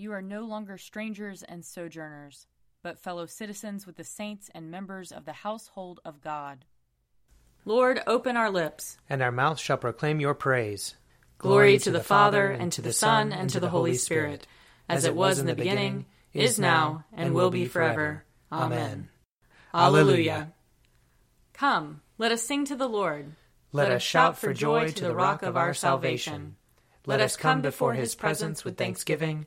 You are no longer strangers and sojourners, but fellow citizens with the saints and members of the household of God. Lord, open our lips, and our mouths shall proclaim your praise. Glory to the Father, and to the Son, and to the Holy Spirit, as it was in the beginning, is now, and will be forever. Amen. Alleluia. Come, let us sing to the Lord. Let us shout for joy to the rock of our salvation. Let us come before his presence with thanksgiving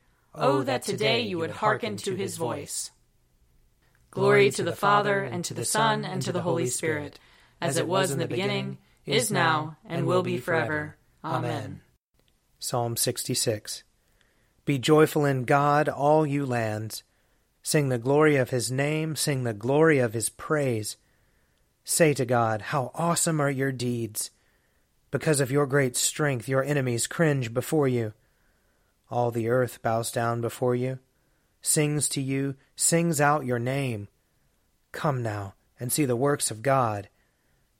Oh, oh, that today you would hearken to his voice. Glory to the Father, and to the Son, and to the Holy Spirit, as it was in the beginning, is now, and will be forever. Amen. Psalm 66 Be joyful in God, all you lands. Sing the glory of his name, sing the glory of his praise. Say to God, How awesome are your deeds! Because of your great strength, your enemies cringe before you. All the earth bows down before you, sings to you, sings out your name. Come now and see the works of God,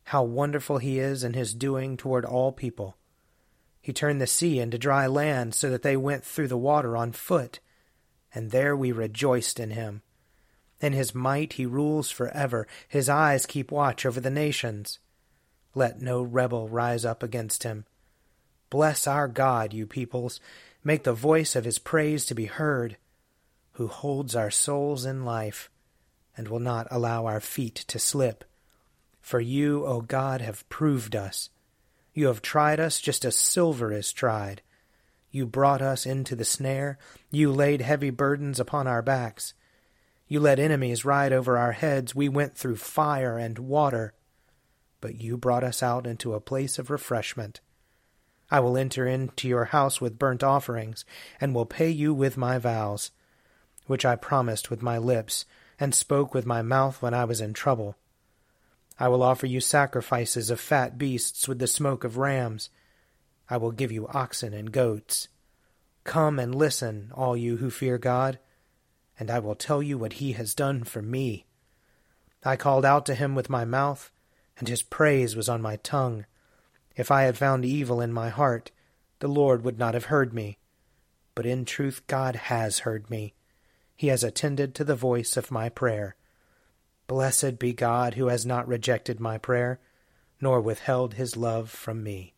how wonderful he is in his doing toward all people. He turned the sea into dry land so that they went through the water on foot, and there we rejoiced in him. In his might he rules forever, his eyes keep watch over the nations. Let no rebel rise up against him. Bless our God, you peoples, Make the voice of his praise to be heard, who holds our souls in life and will not allow our feet to slip. For you, O God, have proved us. You have tried us just as silver is tried. You brought us into the snare. You laid heavy burdens upon our backs. You let enemies ride over our heads. We went through fire and water. But you brought us out into a place of refreshment. I will enter into your house with burnt offerings, and will pay you with my vows, which I promised with my lips, and spoke with my mouth when I was in trouble. I will offer you sacrifices of fat beasts with the smoke of rams. I will give you oxen and goats. Come and listen, all you who fear God, and I will tell you what he has done for me. I called out to him with my mouth, and his praise was on my tongue. If I had found evil in my heart, the Lord would not have heard me. But in truth, God has heard me. He has attended to the voice of my prayer. Blessed be God who has not rejected my prayer, nor withheld his love from me.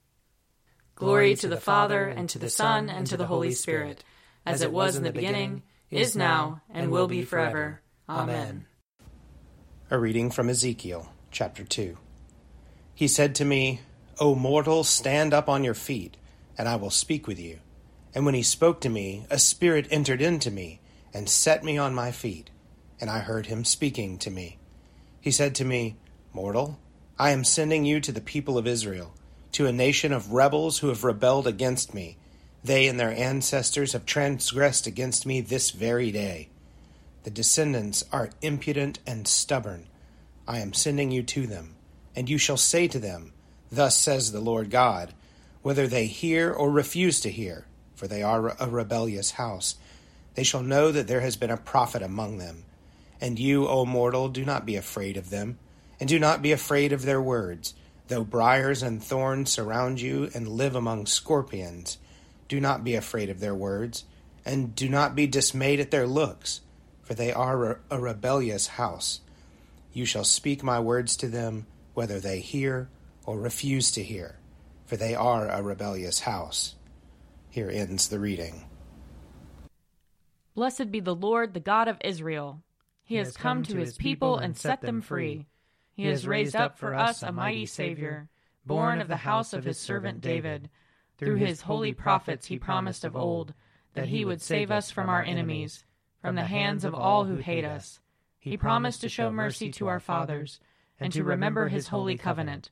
Glory to the Father, and to the Son, and to the Holy Spirit, as it was in the beginning, is now, and will be forever. Amen. A reading from Ezekiel, chapter 2. He said to me, O mortal, stand up on your feet, and I will speak with you. And when he spoke to me, a spirit entered into me, and set me on my feet, and I heard him speaking to me. He said to me, Mortal, I am sending you to the people of Israel, to a nation of rebels who have rebelled against me. They and their ancestors have transgressed against me this very day. The descendants are impudent and stubborn. I am sending you to them, and you shall say to them, Thus says the Lord God, whether they hear or refuse to hear, for they are a rebellious house, they shall know that there has been a prophet among them. And you, O mortal, do not be afraid of them, and do not be afraid of their words. Though briers and thorns surround you and live among scorpions, do not be afraid of their words, and do not be dismayed at their looks, for they are a rebellious house. You shall speak my words to them, whether they hear or refuse to hear, for they are a rebellious house. Here ends the reading. Blessed be the Lord, the God of Israel. He, he has come, come to his people and set them free. He has raised up for us a mighty Savior, born of the house of his servant David. Through his holy prophets he promised of old that he would save us from our enemies, from the hands of all who hate us. He promised to show mercy to our fathers, and to remember his holy covenant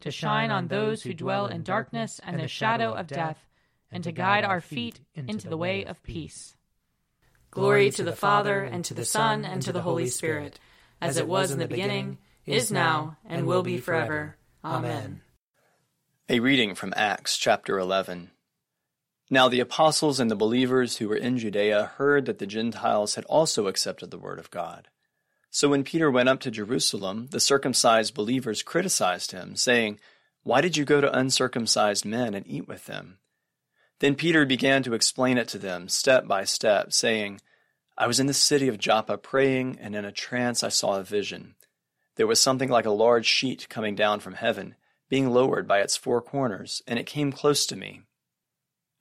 to shine on those who dwell in darkness and the shadow of death, and to guide our feet into the way of peace. Glory to the Father, and to the Son, and to the Holy Spirit, as it was in the beginning, is now, and will be forever. Amen. A reading from Acts chapter 11. Now the apostles and the believers who were in Judea heard that the Gentiles had also accepted the word of God. So when Peter went up to Jerusalem, the circumcised believers criticized him, saying, Why did you go to uncircumcised men and eat with them? Then Peter began to explain it to them, step by step, saying, I was in the city of Joppa praying, and in a trance I saw a vision. There was something like a large sheet coming down from heaven, being lowered by its four corners, and it came close to me.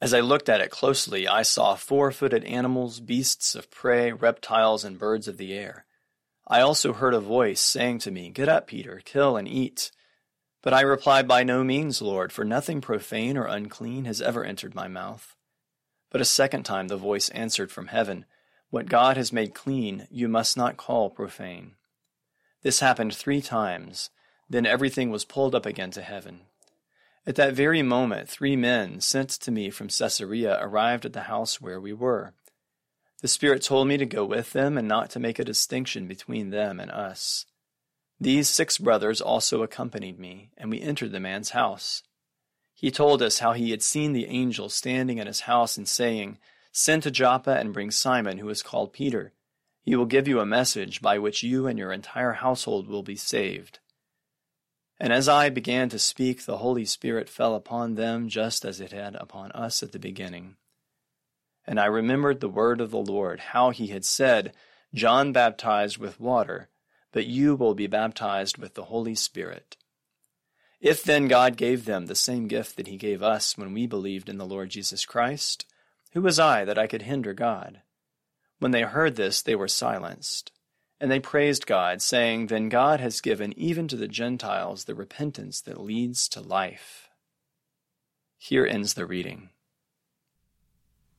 As I looked at it closely, I saw four footed animals, beasts of prey, reptiles, and birds of the air. I also heard a voice saying to me, Get up, Peter, kill and eat. But I replied, By no means, Lord, for nothing profane or unclean has ever entered my mouth. But a second time the voice answered from heaven, What God has made clean, you must not call profane. This happened three times. Then everything was pulled up again to heaven. At that very moment, three men sent to me from Caesarea arrived at the house where we were. The Spirit told me to go with them and not to make a distinction between them and us. These six brothers also accompanied me, and we entered the man's house. He told us how he had seen the angel standing in his house and saying, Send to Joppa and bring Simon, who is called Peter. He will give you a message by which you and your entire household will be saved. And as I began to speak, the Holy Spirit fell upon them just as it had upon us at the beginning. And I remembered the word of the Lord, how he had said, John baptized with water but you will be baptized with the Holy Spirit. If then God gave them the same gift that he gave us when we believed in the Lord Jesus Christ, who was I that I could hinder God? When they heard this, they were silenced. And they praised God, saying, Then God has given even to the Gentiles the repentance that leads to life. Here ends the reading.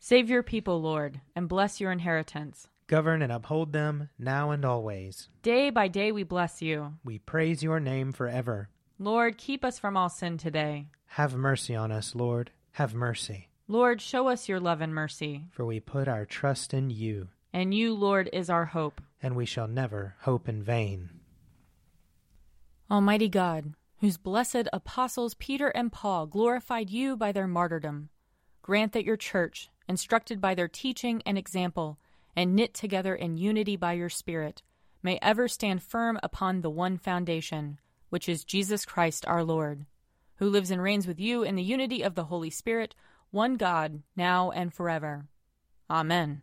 Save your people, Lord, and bless your inheritance. Govern and uphold them now and always. Day by day we bless you. We praise your name forever. Lord, keep us from all sin today. Have mercy on us, Lord. Have mercy. Lord, show us your love and mercy. For we put our trust in you. And you, Lord, is our hope. And we shall never hope in vain. Almighty God, whose blessed apostles Peter and Paul glorified you by their martyrdom, grant that your church, instructed by their teaching and example, and knit together in unity by your Spirit, may ever stand firm upon the one foundation, which is Jesus Christ our Lord, who lives and reigns with you in the unity of the Holy Spirit, one God, now and forever. Amen.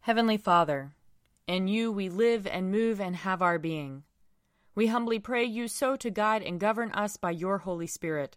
Heavenly Father, in you we live and move and have our being. We humbly pray you so to guide and govern us by your Holy Spirit,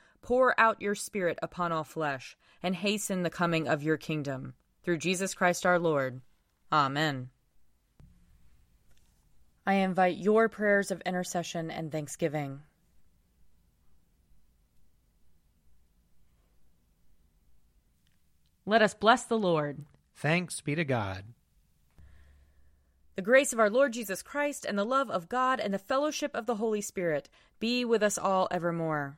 Pour out your Spirit upon all flesh, and hasten the coming of your kingdom. Through Jesus Christ our Lord. Amen. I invite your prayers of intercession and thanksgiving. Let us bless the Lord. Thanks be to God. The grace of our Lord Jesus Christ and the love of God and the fellowship of the Holy Spirit be with us all evermore.